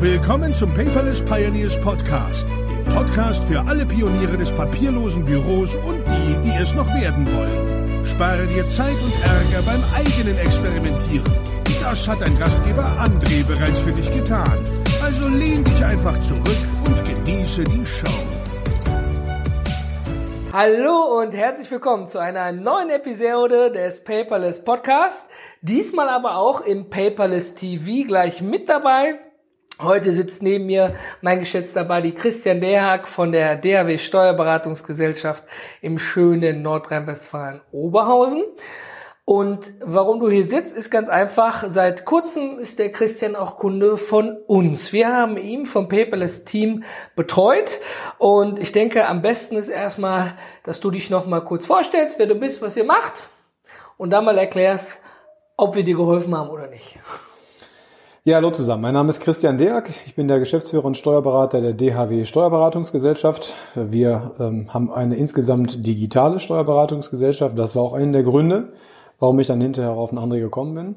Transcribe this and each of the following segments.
Willkommen zum Paperless Pioneers Podcast, dem Podcast für alle Pioniere des papierlosen Büros und die, die es noch werden wollen. Spare dir Zeit und Ärger beim eigenen Experimentieren. Das hat dein Gastgeber André bereits für dich getan. Also lehn dich einfach zurück und genieße die Show. Hallo und herzlich willkommen zu einer neuen Episode des Paperless Podcast. Diesmal aber auch im Paperless TV gleich mit dabei. Heute sitzt neben mir mein geschätzter Buddy Christian Derhack von der DAW Steuerberatungsgesellschaft im schönen Nordrhein-Westfalen Oberhausen. Und warum du hier sitzt, ist ganz einfach. Seit kurzem ist der Christian auch Kunde von uns. Wir haben ihn vom Paperless Team betreut. Und ich denke, am besten ist erstmal, dass du dich noch mal kurz vorstellst, wer du bist, was ihr macht. Und dann mal erklärst, ob wir dir geholfen haben oder nicht. Ja, hallo zusammen. Mein Name ist Christian Deak. Ich bin der Geschäftsführer und Steuerberater der DHW Steuerberatungsgesellschaft. Wir ähm, haben eine insgesamt digitale Steuerberatungsgesellschaft. Das war auch einer der Gründe, warum ich dann hinterher auf einen André gekommen bin.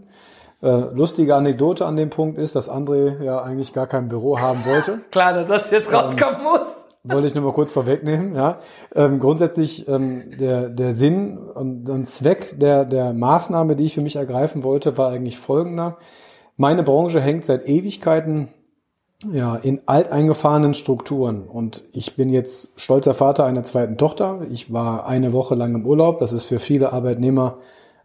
Äh, lustige Anekdote an dem Punkt ist, dass André ja eigentlich gar kein Büro haben wollte. Klar, dass das jetzt rauskommen ähm, muss. Wollte ich nur mal kurz vorwegnehmen. Ja. Ähm, grundsätzlich ähm, der, der Sinn und, und Zweck der, der Maßnahme, die ich für mich ergreifen wollte, war eigentlich folgender. Meine Branche hängt seit Ewigkeiten ja, in alteingefahrenen Strukturen. Und ich bin jetzt stolzer Vater einer zweiten Tochter. Ich war eine Woche lang im Urlaub. Das ist für viele Arbeitnehmer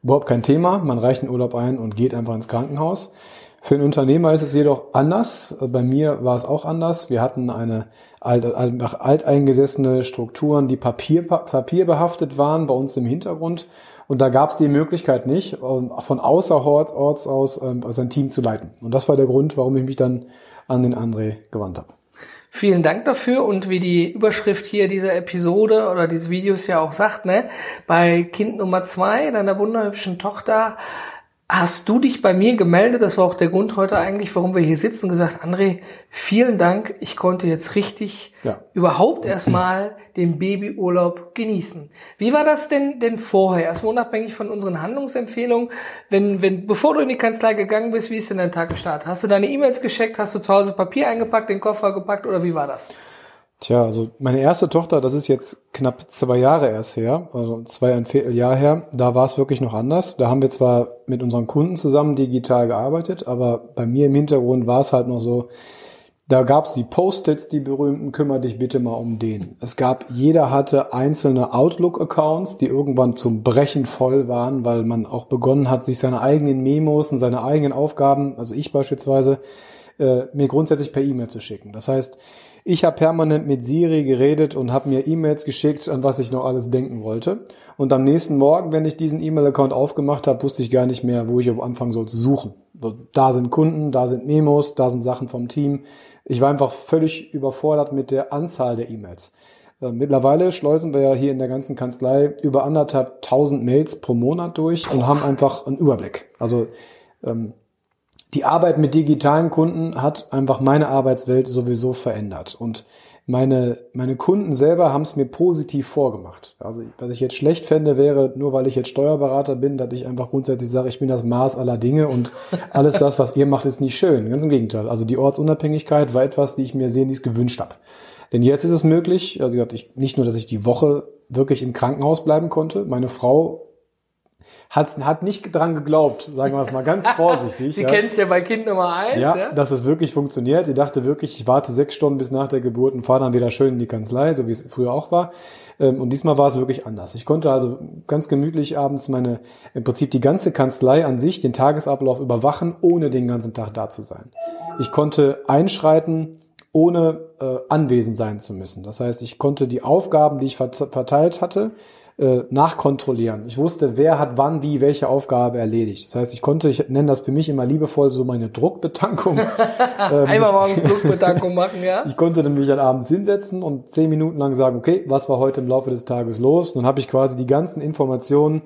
überhaupt kein Thema. Man reicht einen Urlaub ein und geht einfach ins Krankenhaus. Für einen Unternehmer ist es jedoch anders. Bei mir war es auch anders. Wir hatten eine alt, alt, alteingesessene Strukturen, die Papier, papierbehaftet waren bei uns im Hintergrund. Und da gab es die Möglichkeit nicht, von außerorts aus ähm, sein Team zu leiten. Und das war der Grund, warum ich mich dann an den André gewandt habe. Vielen Dank dafür und wie die Überschrift hier dieser Episode oder dieses Videos ja auch sagt, ne, bei Kind Nummer zwei, deiner wunderhübschen Tochter, hast du dich bei mir gemeldet. Das war auch der Grund heute eigentlich, warum wir hier sitzen und gesagt, André, vielen Dank. Ich konnte jetzt richtig ja. überhaupt erstmal den Babyurlaub genießen. Wie war das denn denn vorher? Erstmal unabhängig von unseren Handlungsempfehlungen. Wenn, wenn, bevor du in die Kanzlei gegangen bist, wie ist denn dein Tag gestartet? Hast du deine E-Mails gescheckt? Hast du zu Hause Papier eingepackt, den Koffer gepackt oder wie war das? Tja, also meine erste Tochter, das ist jetzt knapp zwei Jahre erst her, also zwei ein Vierteljahr her, da war es wirklich noch anders. Da haben wir zwar mit unseren Kunden zusammen digital gearbeitet, aber bei mir im Hintergrund war es halt noch so, da gab es die Post-its, die berühmten, kümmere dich bitte mal um den. Es gab, jeder hatte einzelne Outlook-Accounts, die irgendwann zum Brechen voll waren, weil man auch begonnen hat, sich seine eigenen Memos und seine eigenen Aufgaben, also ich beispielsweise, äh, mir grundsätzlich per E-Mail zu schicken. Das heißt, ich habe permanent mit Siri geredet und habe mir E-Mails geschickt, an was ich noch alles denken wollte. Und am nächsten Morgen, wenn ich diesen E-Mail-Account aufgemacht habe, wusste ich gar nicht mehr, wo ich anfangen soll zu suchen. Da sind Kunden, da sind Memos, da sind Sachen vom Team. Ich war einfach völlig überfordert mit der Anzahl der E-Mails. Äh, mittlerweile schleusen wir ja hier in der ganzen Kanzlei über anderthalb tausend Mails pro Monat durch und haben einfach einen Überblick. Also ähm, die Arbeit mit digitalen Kunden hat einfach meine Arbeitswelt sowieso verändert. Und meine, meine Kunden selber haben es mir positiv vorgemacht. Also was ich jetzt schlecht fände, wäre, nur weil ich jetzt Steuerberater bin, dass ich einfach grundsätzlich sage, ich bin das Maß aller Dinge und alles das, was ihr macht, ist nicht schön. Ganz im Gegenteil. Also die Ortsunabhängigkeit war etwas, die ich mir sehnlichst gewünscht habe. Denn jetzt ist es möglich, also ich, nicht nur, dass ich die Woche wirklich im Krankenhaus bleiben konnte. Meine Frau hat, hat nicht dran geglaubt, sagen wir es mal ganz vorsichtig. Sie ja. kennt es ja bei Kind Nummer eins. Ja, ja, dass es wirklich funktioniert. Sie dachte wirklich, ich warte sechs Stunden bis nach der Geburt und fahre dann wieder schön in die Kanzlei, so wie es früher auch war. Ähm, und diesmal war es wirklich anders. Ich konnte also ganz gemütlich abends meine, im Prinzip die ganze Kanzlei an sich, den Tagesablauf überwachen, ohne den ganzen Tag da zu sein. Ich konnte einschreiten, ohne äh, anwesend sein zu müssen. Das heißt, ich konnte die Aufgaben, die ich verteilt hatte, äh, nachkontrollieren. Ich wusste, wer hat wann wie welche Aufgabe erledigt. Das heißt, ich konnte, ich nenne das für mich immer liebevoll so meine Druckbetankung. ähm, Einmal morgens Druckbetankung machen, ja? Ich konnte nämlich dann abends hinsetzen und zehn Minuten lang sagen, okay, was war heute im Laufe des Tages los? Und dann habe ich quasi die ganzen Informationen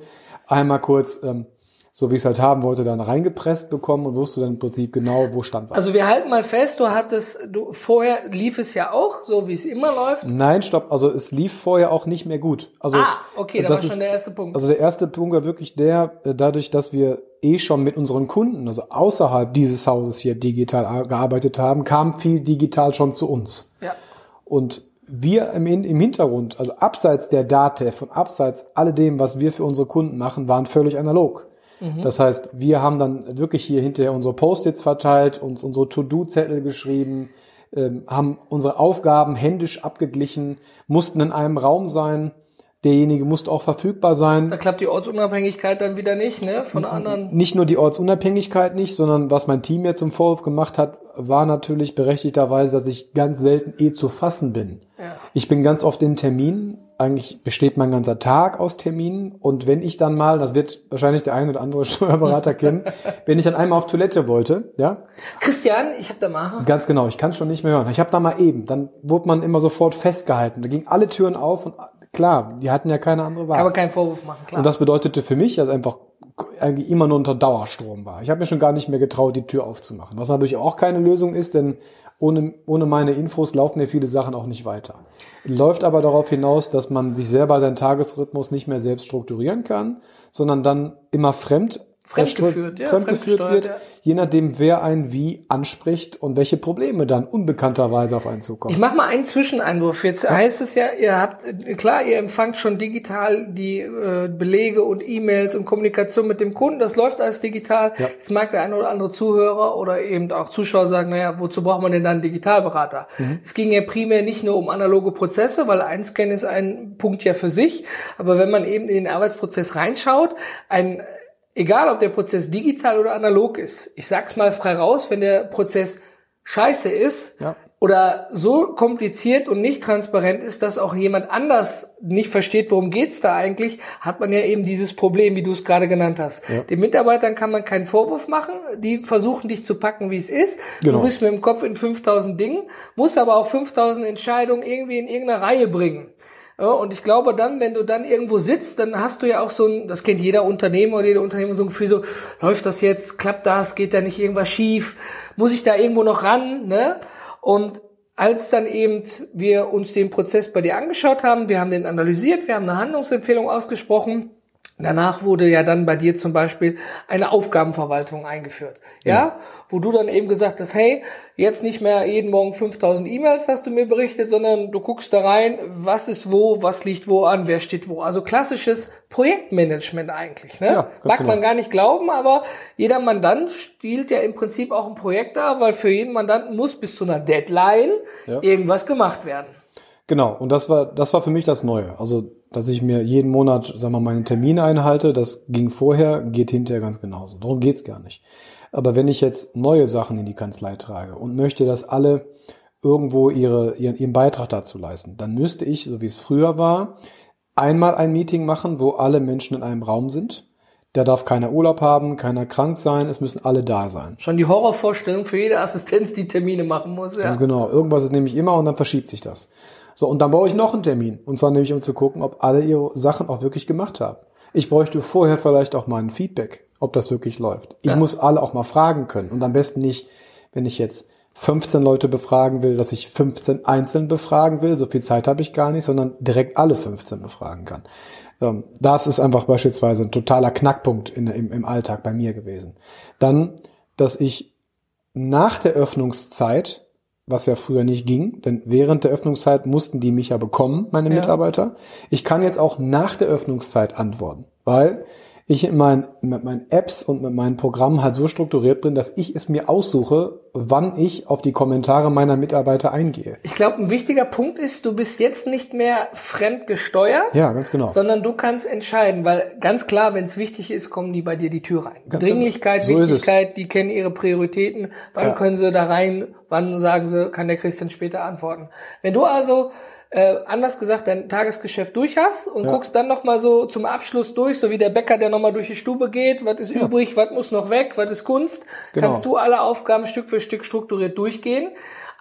einmal kurz ähm, so wie ich es halt haben wollte, dann reingepresst bekommen und wusste dann im Prinzip genau, wo stand was. Also wir halten mal fest, du hattest, du vorher lief es ja auch, so wie es immer läuft. Nein, stopp, also es lief vorher auch nicht mehr gut. Also ah, okay, das war schon der erste Punkt. Also der erste Punkt war wirklich der, äh, dadurch, dass wir eh schon mit unseren Kunden, also außerhalb dieses Hauses hier digital gearbeitet haben, kam viel digital schon zu uns. Ja. Und wir im, im Hintergrund, also abseits der DATEV und abseits alledem, was wir für unsere Kunden machen, waren völlig analog. Das heißt, wir haben dann wirklich hier hinterher unsere Post-its verteilt, uns unsere To-Do-Zettel geschrieben, ähm, haben unsere Aufgaben händisch abgeglichen, mussten in einem Raum sein. Derjenige musste auch verfügbar sein. Da klappt die Ortsunabhängigkeit dann wieder nicht, ne? Von anderen. Nicht nur die Ortsunabhängigkeit nicht, sondern was mein Team jetzt zum Vorwurf gemacht hat, war natürlich berechtigterweise, dass ich ganz selten eh zu fassen bin. Ja. Ich bin ganz oft in Terminen. Eigentlich besteht mein ganzer Tag aus Terminen. Und wenn ich dann mal, das wird wahrscheinlich der ein oder andere Steuerberater kennen, wenn ich dann einmal auf Toilette wollte, ja, Christian, ich habe da mal. Ganz genau, ich kann schon nicht mehr hören. Ich habe da mal eben, dann wurde man immer sofort festgehalten. Da gingen alle Türen auf und klar, die hatten ja keine andere Wahl. Kann man keinen Vorwurf machen, klar. und das bedeutete für mich, dass einfach eigentlich immer nur unter Dauerstrom war. Ich habe mir schon gar nicht mehr getraut, die Tür aufzumachen. Was natürlich auch keine Lösung ist, denn ohne, ohne meine Infos laufen ja viele Sachen auch nicht weiter. Läuft aber darauf hinaus, dass man sich selber seinen Tagesrhythmus nicht mehr selbst strukturieren kann, sondern dann immer fremd Fremdgeführt, ja, fremdgeführt wird, ja. je nachdem, wer einen wie anspricht und welche Probleme dann unbekannterweise auf einen zukommen. Ich mache mal einen Zwischeneinwurf. Jetzt heißt es ja, ihr habt, klar, ihr empfangt schon digital die äh, Belege und E-Mails und Kommunikation mit dem Kunden. Das läuft alles digital. Ja. Jetzt mag der eine oder andere Zuhörer oder eben auch Zuschauer sagen, naja, wozu braucht man denn dann einen Digitalberater? Mhm. Es ging ja primär nicht nur um analoge Prozesse, weil Einscan ist ein Punkt ja für sich. Aber wenn man eben in den Arbeitsprozess reinschaut, ein Egal, ob der Prozess digital oder analog ist. Ich sag's mal frei raus, wenn der Prozess scheiße ist Ja. oder so kompliziert und nicht transparent ist, dass auch jemand anders nicht versteht, worum geht's da eigentlich, hat man ja eben dieses Problem, wie du es gerade genannt hast. Ja. Den Mitarbeitern kann man keinen Vorwurf machen, die versuchen dich zu packen, wie es ist. Genau. Du bist mit dem Kopf in 5000 Dingen, musst aber auch 5000 Entscheidungen irgendwie in irgendeine Reihe bringen. Ja, und ich glaube dann, wenn du dann irgendwo sitzt, dann hast du ja auch so ein, das kennt jeder Unternehmer oder jede Unternehmer, so ein Gefühl so, läuft das jetzt, klappt das, geht da nicht irgendwas schief, muss ich da irgendwo noch ran, ne? Und als dann eben wir uns den Prozess bei dir angeschaut haben, wir haben den analysiert, wir haben eine Handlungsempfehlung ausgesprochen, Danach wurde ja dann bei dir zum Beispiel eine Aufgabenverwaltung eingeführt. Ja? Wo du dann eben gesagt hast, hey, jetzt nicht mehr jeden Morgen 5000 E-Mails hast du mir berichtet, sondern du guckst da rein, was ist wo, was liegt wo an, wer steht wo. Also klassisches Projektmanagement eigentlich. Ne? Ja, ganz Mag genau. man gar nicht glauben, aber jeder Mandant spielt ja im Prinzip auch ein Projekt da, weil für jeden Mandanten muss bis zu einer Deadline Ja. irgendwas gemacht werden. Genau, und das war, das war für mich das Neue. Also, dass ich mir jeden Monat, sagen wir mal, meine Termine einhalte, das ging vorher, geht hinterher ganz genauso. Darum geht's gar nicht. Aber wenn ich jetzt neue Sachen in die Kanzlei trage und möchte, dass alle irgendwo ihre, ihren, ihren Beitrag dazu leisten, dann müsste ich, so wie es früher war, einmal ein Meeting machen, wo alle Menschen in einem Raum sind. Da darf keiner Urlaub haben, keiner krank sein, es müssen alle da sein. Schon die Horrorvorstellung für jede Assistenz, die Termine machen muss. Ja. Ganz genau. Irgendwas ist nämlich immer und dann verschiebt sich das. So, und dann brauche ich noch einen Termin. Und zwar nämlich, um zu gucken, ob alle ihre Sachen auch wirklich gemacht haben. Ich bräuchte vorher vielleicht auch mal ein Feedback, ob das wirklich läuft. Ich Ja. muss alle auch mal fragen können. Und am besten nicht, wenn ich jetzt 15 Leute befragen will, dass ich 15 einzeln befragen will. So viel Zeit habe ich gar nicht, sondern direkt alle 15 befragen kann. Ähm, Das ist einfach beispielsweise ein totaler Knackpunkt in, im, im Alltag bei mir gewesen. Dann, dass ich nach der Öffnungszeit, was ja früher nicht ging, denn während der Öffnungszeit mussten die mich ja bekommen, meine Ja. Mitarbeiter. Ich kann jetzt auch nach der Öffnungszeit antworten, weil ich in meinen, mit meinen Apps und mit meinen Programmen halt so strukturiert bin, dass ich es mir aussuche, wann ich auf die Kommentare meiner Mitarbeiter eingehe. Ich glaube, ein wichtiger Punkt ist, du bist jetzt nicht mehr fremd gesteuert, Ja, ganz genau. sondern du kannst entscheiden, weil ganz klar, wenn es wichtig ist, kommen die bei dir die Tür rein. Ganz Dringlichkeit, genau. So. Wichtigkeit, die kennen ihre Prioritäten. Wann Ja. können sie da rein? Wann sagen sie, kann der Christian später antworten? Wenn du also äh, anders gesagt dein Tagesgeschäft durch hast und Ja. guckst dann noch mal so zum Abschluss durch, so wie der Bäcker, der noch mal durch die Stube geht, was ist übrig, was muss noch weg, was ist Kunst, Genau. kannst du alle Aufgaben Stück für Stück strukturiert durchgehen.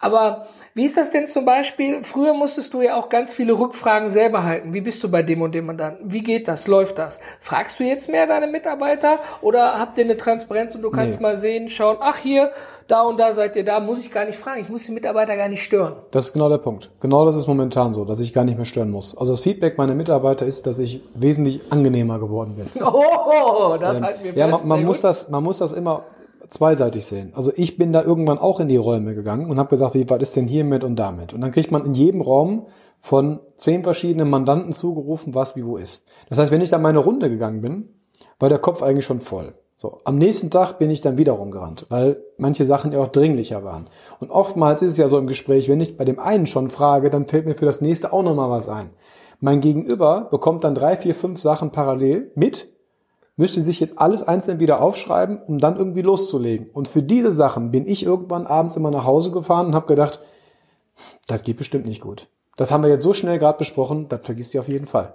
Aber wie ist das denn zum Beispiel? Früher musstest du ja auch ganz viele Rückfragen selber halten. Wie bist du bei dem und dem Mandanten? Wie geht das? Läuft das? Fragst du jetzt mehr deine Mitarbeiter oder habt ihr eine Transparenz und du kannst Nee. mal sehen, schauen, ach hier, da und da seid ihr da, muss ich gar nicht fragen. Ich muss die Mitarbeiter gar nicht stören. Das ist genau der Punkt. Genau das ist momentan so, dass ich gar nicht mehr stören muss. Also das Feedback meiner Mitarbeiter ist, dass ich wesentlich angenehmer geworden bin. Oh, das halten wir Ja, fest. man, man Sehr muss das, man muss das immer zweiseitig sehen. Also ich bin da irgendwann auch in die Räume gegangen und habe gesagt, wie was ist denn hiermit und damit? Und dann kriegt man in jedem Raum von zehn verschiedenen Mandanten zugerufen, was wie wo ist. Das heißt, wenn ich da meine Runde gegangen bin, war der Kopf eigentlich schon voll. So, am nächsten Tag bin ich dann wieder rumgerannt, weil manche Sachen ja auch dringlicher waren. Und oftmals ist es ja so im Gespräch, wenn ich bei dem einen schon frage, dann fällt mir für das nächste auch nochmal was ein. Mein Gegenüber bekommt dann drei, vier, fünf Sachen parallel mit müsste sich jetzt alles einzeln wieder aufschreiben, um dann irgendwie loszulegen. Und für diese Sachen bin ich irgendwann abends immer nach Hause gefahren und habe gedacht, das geht bestimmt nicht gut. Das haben wir jetzt so schnell gerade besprochen, das vergisst ihr auf jeden Fall.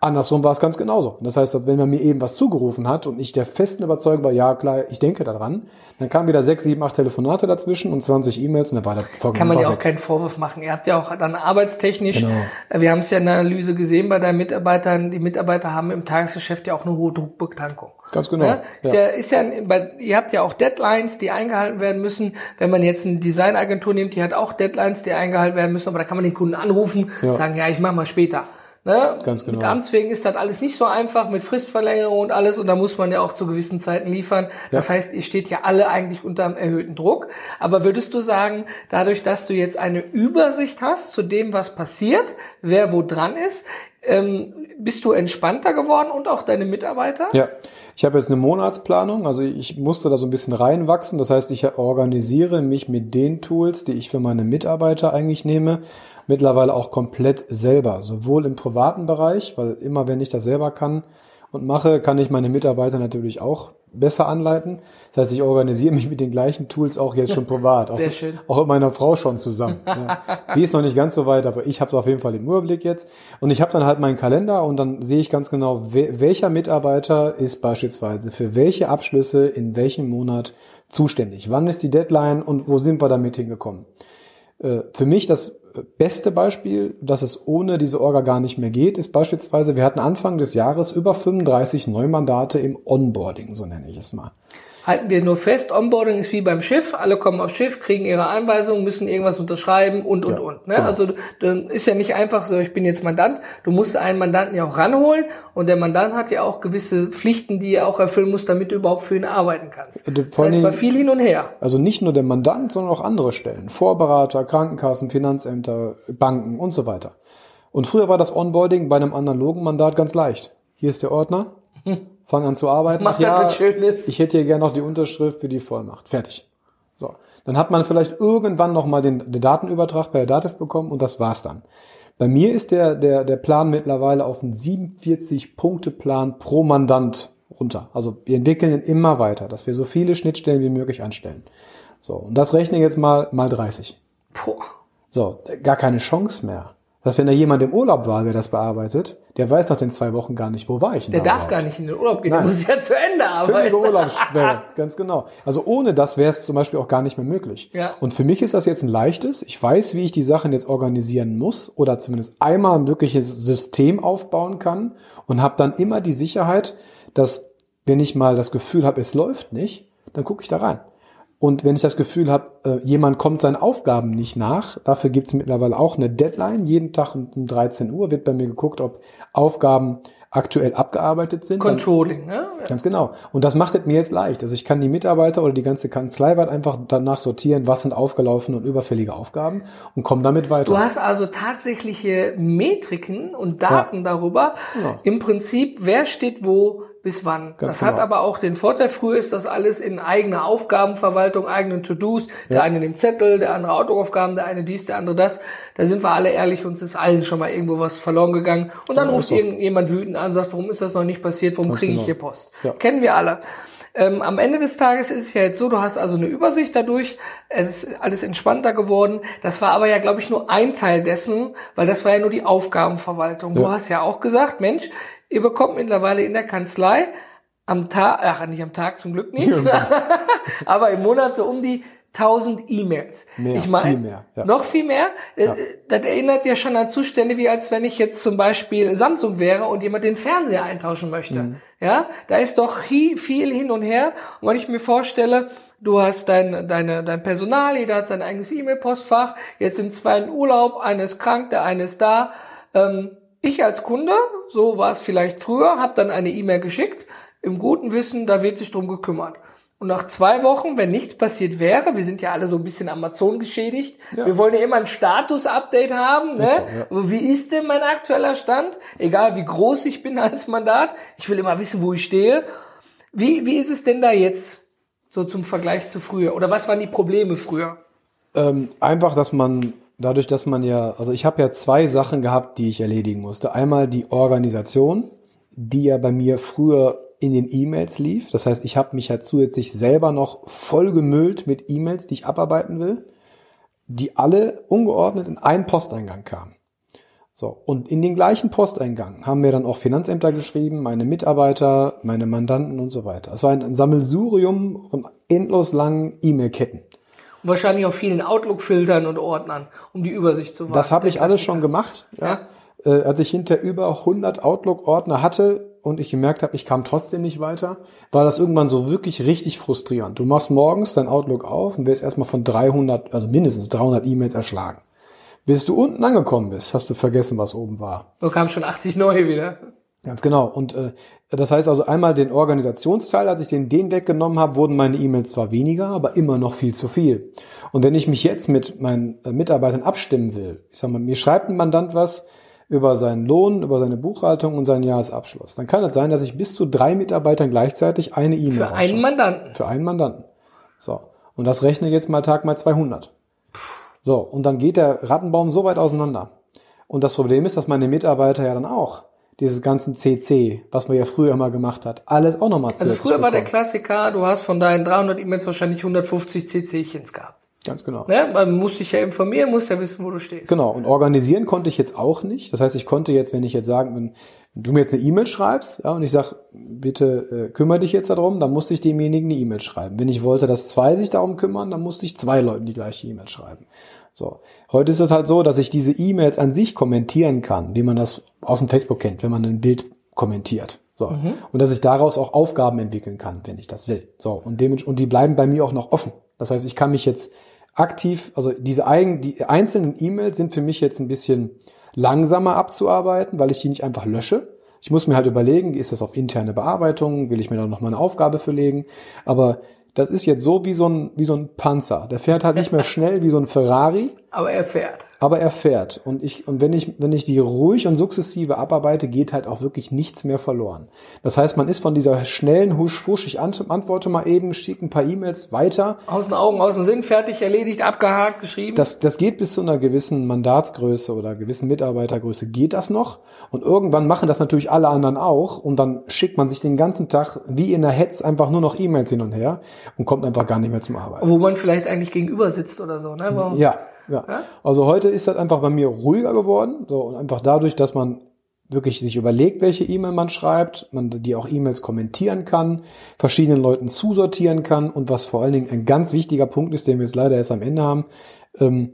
Andersrum war es ganz genauso. Das heißt, wenn man mir eben was zugerufen hat und ich der festen Überzeugung war, ja klar, ich denke daran, dann kamen wieder sechs, sieben, acht Telefonate dazwischen und 20 E-Mails und dann war das vollkommen Kann man ja auch keinen Vorwurf machen. Ihr habt ja auch dann arbeitstechnisch, Genau. äh, wir haben es ja in der Analyse gesehen bei deinen Mitarbeitern, die Mitarbeiter haben im Tagesgeschäft ja auch eine hohe Druckbetankung. Ganz genau. Ja, ist ja, ist ja, bei, ihr habt ja auch Deadlines, die eingehalten werden müssen. Wenn man jetzt eine Designagentur nimmt, die hat auch Deadlines, die eingehalten werden müssen, aber da kann man den Kunden anrufen, Ja. sagen, ja, ich mach mal später. Ne? Ganz genau. Mit Amtswegen ist das alles nicht so einfach, mit Fristverlängerung und alles, und da muss man ja auch zu gewissen Zeiten liefern. Das heißt, ihr steht ja alle eigentlich unter einem erhöhten Druck. Aber würdest du sagen, dadurch, dass du jetzt eine Übersicht hast zu dem, was passiert, wer wo dran ist, ähm, bist du entspannter geworden und auch deine Mitarbeiter? Ja, ich habe jetzt eine Monatsplanung, also ich musste da so ein bisschen reinwachsen. Das heißt, ich organisiere mich mit den Tools, die ich für meine Mitarbeiter eigentlich nehme, mittlerweile auch komplett selber, sowohl im privaten Bereich, weil immer wenn ich das selber kann und mache, kann ich meine Mitarbeiter natürlich auch besser anleiten. Das heißt, ich organisiere mich mit den gleichen Tools auch jetzt schon privat. Sehr auch, schön. Auch mit meiner Frau schon zusammen. Ja. Sie ist noch nicht ganz so weit, aber ich habe es auf jeden Fall im Überblick jetzt. Und ich habe dann halt meinen Kalender und dann sehe ich ganz genau, we welcher Mitarbeiter ist beispielsweise für welche Abschlüsse in welchem Monat zuständig. Wann ist die Deadline und wo sind wir damit hingekommen? Äh, Für mich das beste Beispiel, dass es ohne diese Orga gar nicht mehr geht, ist beispielsweise, wir hatten Anfang des Jahres über 35 Neumandate im Onboarding, so nenne ich es mal. Halten wir nur fest, Onboarding ist wie beim Schiff. Alle kommen aufs Schiff, kriegen ihre Einweisung, müssen irgendwas unterschreiben und, und, Ja, und. Ne? genau. Also dann ist ja nicht einfach so, ich bin jetzt Mandant. Du musst einen Mandanten ja auch ranholen und der Mandant hat ja auch gewisse Pflichten, die er auch erfüllen muss, damit du überhaupt für ihn arbeiten kannst. Äh, Das vor heißt, war viel hin und her. Also nicht nur der Mandant, sondern auch andere Stellen. Vorberater, Krankenkassen, Finanzämter, Banken und so weiter. Und früher war das Onboarding bei einem analogen Mandat ganz leicht. Hier ist der Ordner, fang an zu arbeiten. Mach Ach ja, das was Schönes. Ich hätte hier gerne noch die Unterschrift für die Vollmacht. Fertig. So. Dann hat man vielleicht irgendwann noch mal den, den Datenübertrag bei der Dativ bekommen und das war's dann. Bei mir ist der, der, der Plan mittlerweile auf einen 47-Punkte-Plan pro Mandant runter. Also wir entwickeln ihn immer weiter, dass wir so viele Schnittstellen wie möglich anstellen. So, und das rechne ich jetzt mal mal 30. Boah. So, gar keine Chance mehr. Dass wenn da jemand im Urlaub war, der das bearbeitet, der weiß nach den zwei Wochen gar nicht, wo war ich denn Der da darf überhaupt? gar nicht in den Urlaub gehen, der Nein. muss ja zu Ende arbeiten. Völlige Urlaubssperre, ganz genau. Also ohne das wäre es zum Beispiel auch gar nicht mehr möglich. Ja. Und für mich ist das jetzt ein leichtes. Ich weiß, wie ich die Sachen jetzt organisieren muss oder zumindest einmal ein wirkliches System aufbauen kann und habe dann immer die Sicherheit, dass wenn ich mal das Gefühl habe, es läuft nicht, dann gucke ich da rein. Und wenn ich das Gefühl habe, äh, jemand kommt seinen Aufgaben nicht nach, dafür gibt's mittlerweile auch eine Deadline. Jeden Tag um um 13 Uhr wird bei mir geguckt, ob Aufgaben aktuell abgearbeitet sind. Dann- Controlling, ne? Ganz genau. Und das macht es mir jetzt leicht. Also ich kann die Mitarbeiter oder die ganze Kanzlei weit einfach danach sortieren, was sind aufgelaufene und überfällige Aufgaben und komme damit weiter. Du hast also tatsächliche Metriken und Daten darüber, Genau. im Prinzip, wer steht wo bis wann. Ganz das hat genau. aber auch den Vorteil, früher ist das alles in eigener Aufgabenverwaltung, eigenen To-Dos. Der Ja. eine nimmt Zettel, der andere Autoaufgaben, der eine dies, der andere das. Da sind wir alle ehrlich, uns ist allen schon mal irgendwo was verloren gegangen. Und dann Ja, ruft so. irgendjemand wütend an, sagt, warum ist das noch nicht passiert, warum kriege ich genau. hier Post? Ja. Kennen wir alle. Ähm, am Ende des Tages ist es ja jetzt so, du hast also eine Übersicht dadurch, es ist alles entspannter geworden. Das war aber ja, glaube ich, nur ein Teil dessen, weil das war ja nur die Aufgabenverwaltung. Du Ja. hast ja auch gesagt, Mensch, ihr bekommt mittlerweile in der Kanzlei am Tag, ach nicht am Tag zum Glück nicht, aber im Monat so um die 1000 E-Mails. Mehr, ich mein, viel mehr, ja. Noch viel mehr? Äh, Das erinnert ja schon an Zustände, wie als wenn ich jetzt zum Beispiel Samsung wäre und jemand den Fernseher eintauschen möchte. Mhm. Ja, da ist doch viel hin und her. Und wenn ich mir vorstelle, du hast dein, deine, dein Personal, jeder hat sein eigenes E-Mail-Postfach, jetzt sind zwei in Urlaub, einer ist krank, der eine ist da. Ähm, ich als Kunde, so war es vielleicht früher, habe dann eine E-Mail geschickt, im guten Wissen, da wird sich drum gekümmert. Und nach zwei Wochen, wenn nichts passiert wäre, wir sind ja alle so ein bisschen Amazon geschädigt, Ja. wir wollen ja immer ein Status-Update haben. Ne? Ist so, ja. Wie ist denn mein aktueller Stand? Egal wie groß ich bin als Mandat, ich will immer wissen, wo ich stehe. Wie, wie ist es denn da jetzt, so zum Vergleich zu früher? Oder was waren die Probleme früher? Ähm, einfach, dass man dadurch, dass man ja, also ich habe ja zwei Sachen gehabt, die ich erledigen musste. Einmal die Organisation, die ja bei mir früher in den E-Mails lief. Das heißt, ich habe mich ja zusätzlich selber noch vollgemüllt mit E-Mails, die ich abarbeiten will, die alle ungeordnet in einen Posteingang kamen. So, und in den gleichen Posteingang haben mir dann auch Finanzämter geschrieben, meine Mitarbeiter, meine Mandanten und so weiter. Es war ein Sammelsurium von endlos langen E-Mail-Ketten. Wahrscheinlich auf vielen Outlook-Filtern und Ordnern, um die Übersicht zu wahren. Das habe ich alles schon gemacht, ja. Äh, als ich hinter über 100 Outlook-Ordner hatte und ich gemerkt habe, ich kam trotzdem nicht weiter, war das irgendwann so wirklich richtig frustrierend. Du machst morgens dein Outlook auf und wirst erstmal von 300, also mindestens 300 E-Mails erschlagen. Bis du unten angekommen bist, hast du vergessen, was oben war. So kamen schon 80 neue wieder. Ganz genau. Und äh, das heißt also einmal den Organisationsteil, als ich den, den weggenommen habe, wurden meine E-Mails zwar weniger, aber immer noch viel zu viel. Und wenn ich mich jetzt mit meinen äh, Mitarbeitern abstimmen will, ich sag mal, mir schreibt ein Mandant was über seinen Lohn, über seine Buchhaltung und seinen Jahresabschluss, dann kann es sein, dass ich bis zu drei Mitarbeitern gleichzeitig eine E-Mail Für einen. Mandanten. Für einen Mandanten. So. Und das rechne jetzt mal Tag mal 200. So. Und dann geht der Rattenbaum so weit auseinander. Und das Problem ist, dass meine Mitarbeiter ja dann auch dieses ganzen CC, was man ja früher immer gemacht hat, alles auch nochmal Also zusätzlich früher war der bekommen. Klassiker, du hast von deinen 300 E-Mails wahrscheinlich 150 CCchens gehabt. Ganz genau. Ne? Man muss dich ja informieren, muss ja wissen, wo du stehst. Genau, und organisieren konnte ich jetzt auch nicht. Das heißt, ich konnte jetzt, wenn ich jetzt sagen, wenn, wenn du mir jetzt eine E-Mail schreibst, ja, und ich sag, bitte äh, kümmere dich jetzt darum, dann musste ich demjenigen eine E-Mail schreiben. Wenn ich wollte, dass zwei sich darum kümmern, dann musste ich zwei Leuten die gleiche E-Mail schreiben. So. Heute ist es halt so, dass ich diese E-Mails an sich kommentieren kann, wie man das aus dem Facebook kennt, wenn man ein Bild kommentiert. So. Und dass ich daraus auch Aufgaben entwickeln kann, wenn ich das will. So. Und, dem, und die bleiben bei mir auch noch offen. Das heißt, ich kann mich jetzt aktiv, also diese eigen, die einzelnen E-Mails sind für mich jetzt ein bisschen langsamer abzuarbeiten, weil ich die nicht einfach lösche. Ich muss mir halt überlegen, ist das auf interne Bearbeitung, will ich mir da noch mal eine Aufgabe für legen, aber das ist jetzt so wie so ein, wie so ein Panzer. Der fährt halt nicht mehr schnell wie so ein Ferrari, Aber er fährt. aber er fährt. Und ich, und wenn ich, wenn ich die ruhig und sukzessive abarbeite, geht halt auch wirklich nichts mehr verloren. Das heißt, man ist von dieser schnellen Husch-Fusch, ich ant- antworte mal eben, schicke ein paar E-Mails weiter, Aus den Augen, aus dem Sinn, fertig, erledigt, abgehakt, geschrieben. das, das geht bis zu einer gewissen Mandatsgröße oder gewissen Mitarbeitergröße geht das noch. Und irgendwann machen das natürlich alle anderen auch. Und dann schickt man sich den ganzen Tag wie in der Hetz einfach nur noch E-Mails hin und her und kommt einfach gar nicht mehr zum Arbeiten. wo man vielleicht eigentlich gegenüber sitzt oder so. Ne? Warum? Ja, ja. Also heute ist das einfach bei mir ruhiger geworden. So, und einfach dadurch, dass man wirklich sich überlegt, welche E-Mail man schreibt, man die auch E-Mails kommentieren kann, verschiedenen Leuten zusortieren kann und was vor allen Dingen ein ganz wichtiger Punkt ist, den wir jetzt leider erst am Ende haben, ähm,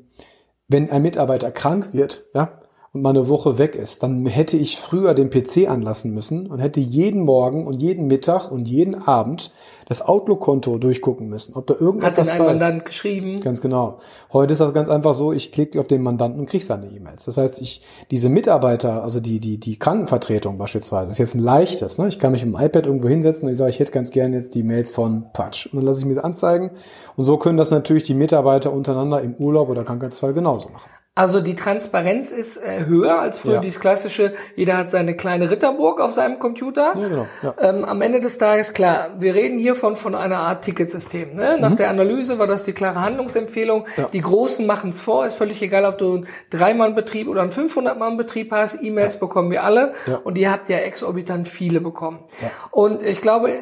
wenn ein Mitarbeiter krank wird, ja, und mal eine Woche weg ist, dann hätte ich früher den PC anlassen müssen und hätte jeden Morgen und jeden Mittag und jeden Abend das Outlook-Konto durchgucken müssen, ob da Hat irgendetwas denn ein. Mandant geschrieben? Ganz genau. Heute ist das ganz einfach so, ich klicke auf den Mandanten und kriege seine E-Mails. Das heißt, ich, diese Mitarbeiter, also die, die, die Krankenvertretung beispielsweise, ist jetzt ein leichtes. Ne? Ich kann mich im iPad irgendwo hinsetzen und ich sage, ich hätte ganz gerne jetzt die Mails von Patsch. Und dann lasse ich mir das anzeigen. Und so können das natürlich die Mitarbeiter untereinander im Urlaub oder Krankheitsfall genauso machen. Also die Transparenz ist äh, höher als früher Ja. dieses klassische, jeder hat seine kleine Ritterburg auf seinem Computer. Ja, genau. Ja. Ähm, am Ende des Tages, klar, wir reden hier von, von einer Art Ticketsystem. Ne? Nach der Analyse war das die klare Handlungsempfehlung. Mhm. Ja. Die Großen machen es vor, ist völlig egal, ob du einen Drei-Mann-Betrieb oder einen 500-Mann-Betrieb hast. E-Mails bekommen wir alle und ihr habt ja exorbitant viele bekommen. Und ich glaube,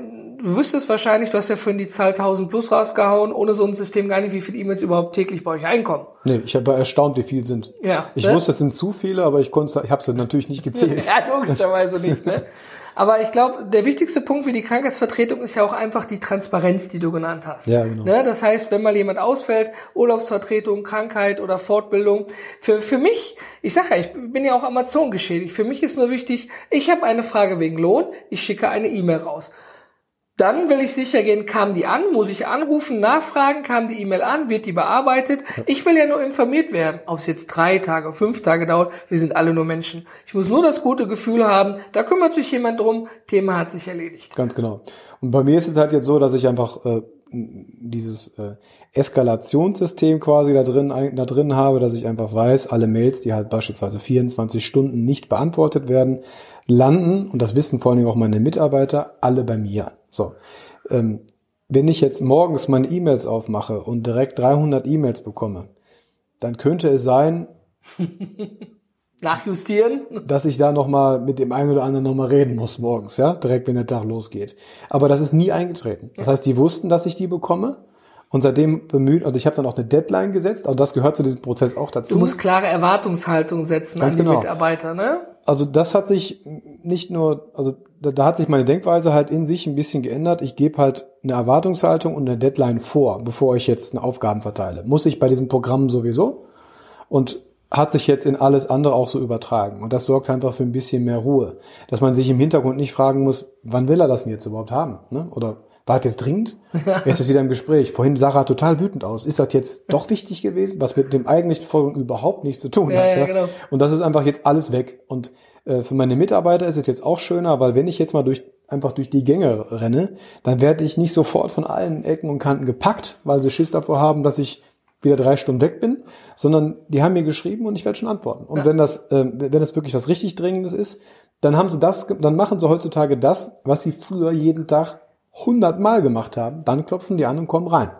du wüsstest wahrscheinlich, du hast ja vorhin die Zahl 1000 plus rausgehauen, ohne so ein System gar nicht, wie viele E-Mails überhaupt täglich bei euch einkommen. Nee, ich war erstaunt, wie viel sind. Ja, Ich ne? wusste, es sind zu viele, aber ich konnte, ich habe sie natürlich nicht gezählt. Ja, logischerweise nicht. Ne? Aber ich glaube, der wichtigste Punkt für die Krankheitsvertretung ist ja auch einfach die Transparenz, die du genannt hast. Ja, genau. Ne? Das heißt, wenn mal jemand ausfällt, Urlaubsvertretung, Krankheit oder Fortbildung, für, für mich, ich sage ja, ich bin ja auch Amazon geschädigt, für mich ist nur wichtig, ich habe eine Frage wegen Lohn, ich schicke eine E-Mail raus. Dann will ich sicher gehen, kam die an, muss ich anrufen, nachfragen, kam die E-Mail an, wird die bearbeitet. Ich will ja nur informiert werden, ob es jetzt drei Tage, fünf Tage dauert. Wir sind alle nur Menschen. Ich muss nur das gute Gefühl haben, da kümmert sich jemand drum, Thema hat sich erledigt. Ganz genau. Und bei mir ist es halt jetzt so, dass ich einfach äh, dieses äh, Eskalationssystem quasi da drin, da drin habe, dass ich einfach weiß, alle Mails, die halt beispielsweise 24 Stunden nicht beantwortet werden, landen, und das wissen vor allem auch meine Mitarbeiter, alle bei mir. So. Ähm, wenn ich jetzt morgens meine E-Mails aufmache und direkt 300 E-Mails bekomme, dann könnte es sein, Nachjustieren. dass ich da nochmal mit dem einen oder anderen nochmal reden muss morgens, ja, direkt wenn der Tag losgeht. Aber das ist nie eingetreten. Das heißt, die wussten, dass ich die bekomme. Und seitdem bemüht, also ich habe dann auch eine Deadline gesetzt, aber das gehört zu diesem Prozess auch dazu. Du musst klare Erwartungshaltung setzen Ganz an die genau. Mitarbeiter, ne? also das hat sich nicht nur, also da, da hat sich meine Denkweise halt in sich ein bisschen geändert. Ich gebe halt eine Erwartungshaltung und eine Deadline vor, bevor ich jetzt eine Aufgaben verteile. Muss ich bei diesem Programm sowieso und hat sich jetzt in alles andere auch so übertragen. Und das sorgt einfach für ein bisschen mehr Ruhe. Dass man sich im Hintergrund nicht fragen muss, wann will er das denn jetzt überhaupt haben? Ne? Oder war das jetzt dringend? Er ist jetzt wieder im Gespräch. Vorhin sah er total wütend aus. Ist das jetzt doch wichtig gewesen, was mit dem eigentlichen Folgen überhaupt nichts zu tun Ja, hat? ja, genau. Und das ist einfach jetzt alles weg. Und äh, für meine Mitarbeiter ist es jetzt auch schöner, weil wenn ich jetzt mal durch einfach durch die Gänge renne, dann werde ich nicht sofort von allen Ecken und Kanten gepackt, weil sie Schiss davor haben, dass ich wieder drei Stunden weg bin, sondern die haben mir geschrieben und ich werde schon antworten. Und wenn das, äh, wenn das wirklich was richtig Dringendes ist, dann haben sie das, dann machen sie heutzutage das, was sie früher jeden Tag hundertmal gemacht haben. Dann klopfen die an und kommen rein.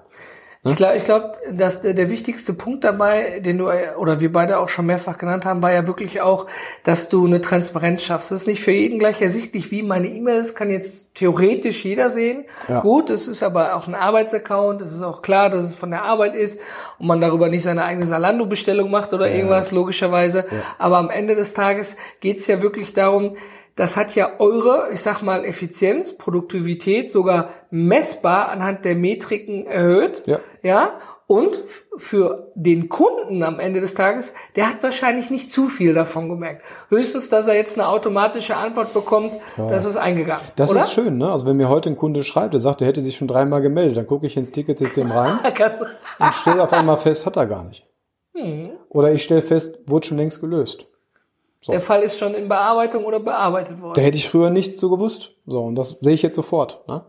Ich glaube, ich glaub, dass der, der wichtigste Punkt dabei, den du oder wir beide auch schon mehrfach genannt haben, war ja wirklich auch, dass du eine Transparenz schaffst. Das ist nicht für jeden gleich ersichtlich, wie meine E-Mails kann jetzt theoretisch jeder sehen. Ja. Gut, es ist aber auch ein Arbeitsaccount. Es ist auch klar, dass es von der Arbeit ist und man darüber nicht seine eigene Salando-Bestellung macht oder irgendwas, logischerweise. Aber am Ende des Tages geht's ja wirklich darum, das hat ja eure, ich sag mal, Effizienz, Produktivität sogar messbar anhand der Metriken erhöht. Ja. Ja. Und für den Kunden am Ende des Tages, der hat wahrscheinlich nicht zu viel davon gemerkt. Höchstens, dass er jetzt eine automatische Antwort bekommt, da ist was eingegangen. Das oder? ist schön, ne? Also wenn mir heute ein Kunde schreibt, der sagt, er hätte sich schon dreimal gemeldet, dann gucke ich ins Ticketsystem rein und stelle auf einmal fest, hat er gar nicht. Hm. Oder ich stelle fest, wurde schon längst gelöst. Der Fall ist schon in Bearbeitung oder bearbeitet Da worden. hätte ich früher nichts so gewusst. So, und das sehe ich jetzt sofort. Ne?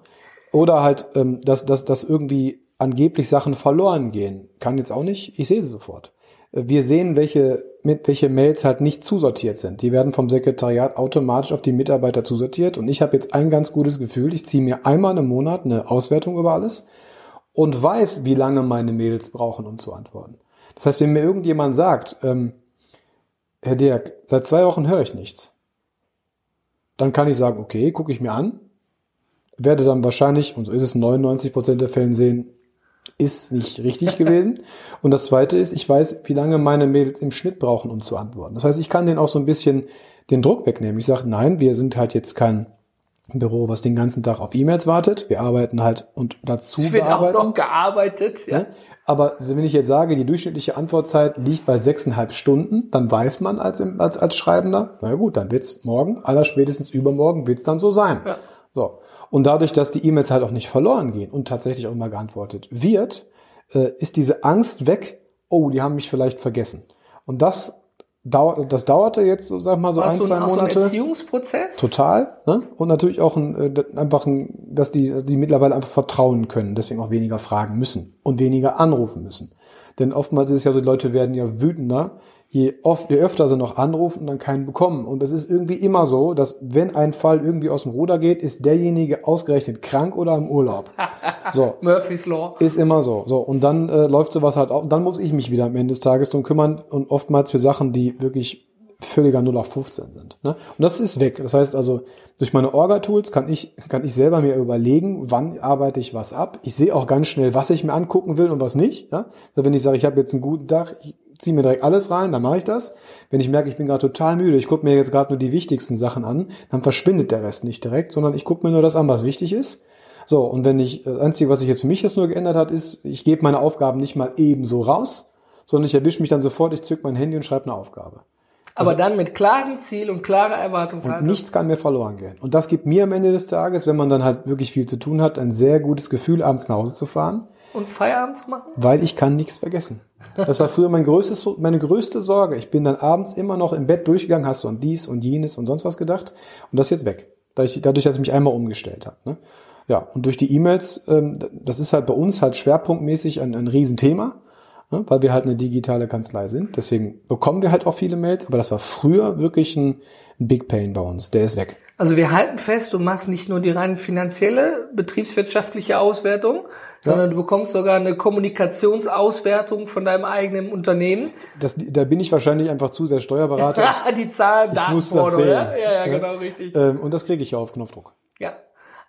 Oder halt, ähm, dass, dass, dass irgendwie angeblich Sachen verloren gehen. Kann jetzt auch nicht. Ich sehe sie sofort. Äh, Wir sehen, welche, mit, welche Mails halt nicht zusortiert sind. Die werden vom Sekretariat automatisch auf die Mitarbeiter zusortiert. Und ich habe jetzt ein ganz gutes Gefühl. Ich ziehe mir einmal im Monat eine Auswertung über alles und weiß, wie lange meine Mails brauchen, um zu antworten. Das heißt, wenn mir irgendjemand sagt, ähm, Herr Dirk, seit zwei Wochen höre ich nichts, dann kann ich sagen, okay, gucke ich mir an, werde dann wahrscheinlich, und so ist es in 99 Prozent der Fällen sehen, ist nicht richtig gewesen. Und das zweite ist, ich weiß, wie lange meine Mails im Schnitt brauchen, um zu antworten. Das heißt, ich kann denen auch so ein bisschen den Druck wegnehmen. Ich sage, nein, wir sind halt jetzt kein Büro, was den ganzen Tag auf E-Mails wartet. Wir arbeiten halt und dazu Es wird auch bearbeiten. noch gearbeitet. Ja. Ne? Aber wenn ich jetzt sage, die durchschnittliche Antwortzeit liegt bei sechseinhalb Stunden, dann weiß man als, als, als Schreibender, na ja gut, dann wird's morgen, allerspätestens übermorgen wird's dann so sein. Ja. So. Und dadurch, dass die E-Mails halt auch nicht verloren gehen und tatsächlich auch mal geantwortet wird, äh, ist diese Angst weg, oh, die haben mich vielleicht vergessen. Und das, dauert, das dauerte jetzt, so sag mal, so Warst ein, zwei auch so ein Monate. Erziehungsprozess? Total. Ne? Und natürlich auch ein, äh, einfach, ein, dass die, die mittlerweile einfach vertrauen können, deswegen auch weniger fragen müssen und weniger anrufen müssen. Denn oftmals ist es ja so, die Leute werden ja wütender, je, oft, je öfter sie noch anrufen und dann keinen bekommen. Und es ist irgendwie immer so, dass wenn ein Fall irgendwie aus dem Ruder geht, ist derjenige ausgerechnet krank oder im Urlaub. So. Murphy's Law. Ist immer so. So. Und dann äh, läuft sowas halt auch. Und dann muss ich mich wieder am Ende des Tages drum kümmern und oftmals für Sachen, die wirklich völliger 0 auf 15 sind. Ne? Und das ist weg. Das heißt also, durch meine Orga-Tools kann ich, kann ich selber mir überlegen, wann arbeite ich was ab. Ich sehe auch ganz schnell, was ich mir angucken will und was nicht. Ja? Also wenn ich sage, ich habe jetzt einen guten Tag, ich ziehe mir direkt alles rein, dann mache ich das. Wenn ich merke, ich bin gerade total müde, ich gucke mir jetzt gerade nur die wichtigsten Sachen an, dann verschwindet der Rest nicht direkt, sondern ich gucke mir nur das an, was wichtig ist. So, und wenn ich, das Einzige, was sich jetzt für mich jetzt nur geändert hat, ist, ich gebe meine Aufgaben nicht mal ebenso raus, sondern ich erwische mich dann sofort, ich zück mein Handy und schreibe eine Aufgabe. Aber also, dann mit klarem Ziel und klarer Erwartungshaltung. Und nichts kann mir verloren gehen. Und das gibt mir am Ende des Tages, wenn man dann halt wirklich viel zu tun hat, ein sehr gutes Gefühl, abends nach Hause zu fahren. Und Feierabend zu machen? Weil ich kann nichts vergessen. Das war früher mein größtes, meine größte Sorge. Ich bin dann abends immer noch im Bett durchgegangen, hast du an dies und jenes und sonst was gedacht. Und das ist jetzt weg. Dadurch, dass ich mich einmal umgestellt habe. Ne? Ja, und durch die E-Mails, ähm, das ist halt bei uns halt schwerpunktmäßig ein, ein Riesenthema weil wir halt eine digitale Kanzlei sind. Deswegen bekommen wir halt auch viele Mails, aber das war früher wirklich ein, Big Pain bei uns. Der ist weg. Also wir halten fest, du machst nicht nur die rein finanzielle, betriebswirtschaftliche Auswertung, sondern ja. du bekommst sogar eine Kommunikationsauswertung von deinem eigenen Unternehmen. Das, da bin ich wahrscheinlich einfach zu sehr Steuerberater. Ja, die Zahlen, ich muss das sehen. Ja, ja, genau, richtig. Ähm, und das kriege ich ja auf Knopfdruck. Ja.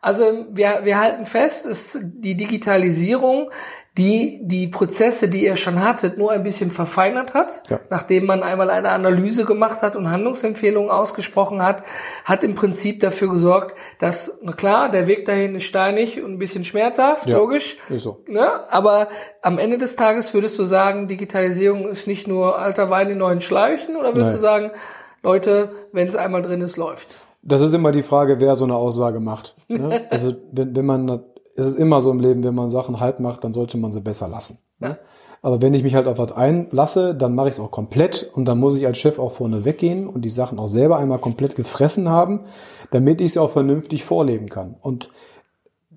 Also wir, wir halten fest, ist die Digitalisierung die die Prozesse, die ihr schon hattet, nur ein bisschen verfeinert hat, ja. nachdem man einmal eine Analyse gemacht hat und Handlungsempfehlungen ausgesprochen hat, hat im Prinzip dafür gesorgt, dass, na klar, der Weg dahin ist steinig und ein bisschen schmerzhaft, ja, logisch. Ist so. Ne? Aber am Ende des Tages würdest du sagen, Digitalisierung ist nicht nur alter Wein in neuen Schleichen, oder würdest Nein. du sagen, Leute, wenn es einmal drin ist, läuft's? Das ist immer die Frage, wer so eine Aussage macht. Ne? also wenn, wenn man es ist immer so im Leben, wenn man Sachen halb macht, dann sollte man sie besser lassen. Ne? Aber wenn ich mich halt auf was einlasse, dann mache ich es auch komplett und dann muss ich als Chef auch vorne weggehen und die Sachen auch selber einmal komplett gefressen haben, damit ich sie auch vernünftig vorleben kann. Und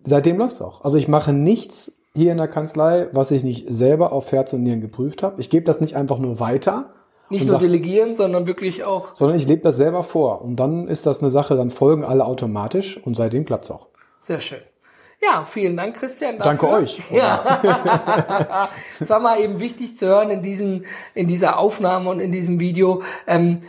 seitdem läuft's auch. Also ich mache nichts hier in der Kanzlei, was ich nicht selber auf Herz und Nieren geprüft habe. Ich gebe das nicht einfach nur weiter. Nicht nur sag, delegieren, sondern wirklich auch. Sondern ich lebe das selber vor. Und dann ist das eine Sache, dann folgen alle automatisch und seitdem klappt's auch. Sehr schön. Ja, vielen Dank, Christian. Dafür. Danke euch. Ja. es war mal eben wichtig zu hören in diesem, in dieser Aufnahme und in diesem Video. Ähm,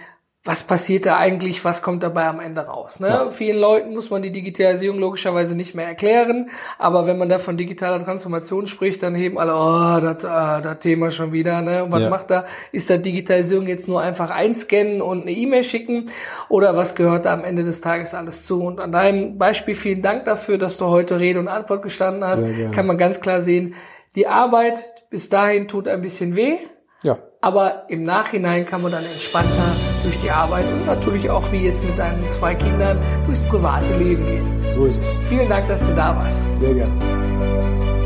was passiert da eigentlich, was kommt dabei am Ende raus. Ne? Ja. Vielen Leuten muss man die Digitalisierung logischerweise nicht mehr erklären, aber wenn man da von digitaler Transformation spricht, dann heben alle, oh, das, ah, das Thema schon wieder. Ne? Und was ja. macht da? Ist da Digitalisierung jetzt nur einfach einscannen und eine E-Mail schicken oder was gehört da am Ende des Tages alles zu? Und an deinem Beispiel vielen Dank dafür, dass du heute Rede und Antwort gestanden hast. Kann man ganz klar sehen, die Arbeit bis dahin tut ein bisschen weh. Ja. Aber im Nachhinein kann man dann entspannter durch die Arbeit und natürlich auch wie jetzt mit deinen zwei Kindern durchs private Leben gehen. So ist es. Vielen Dank, dass du da warst. Sehr gerne.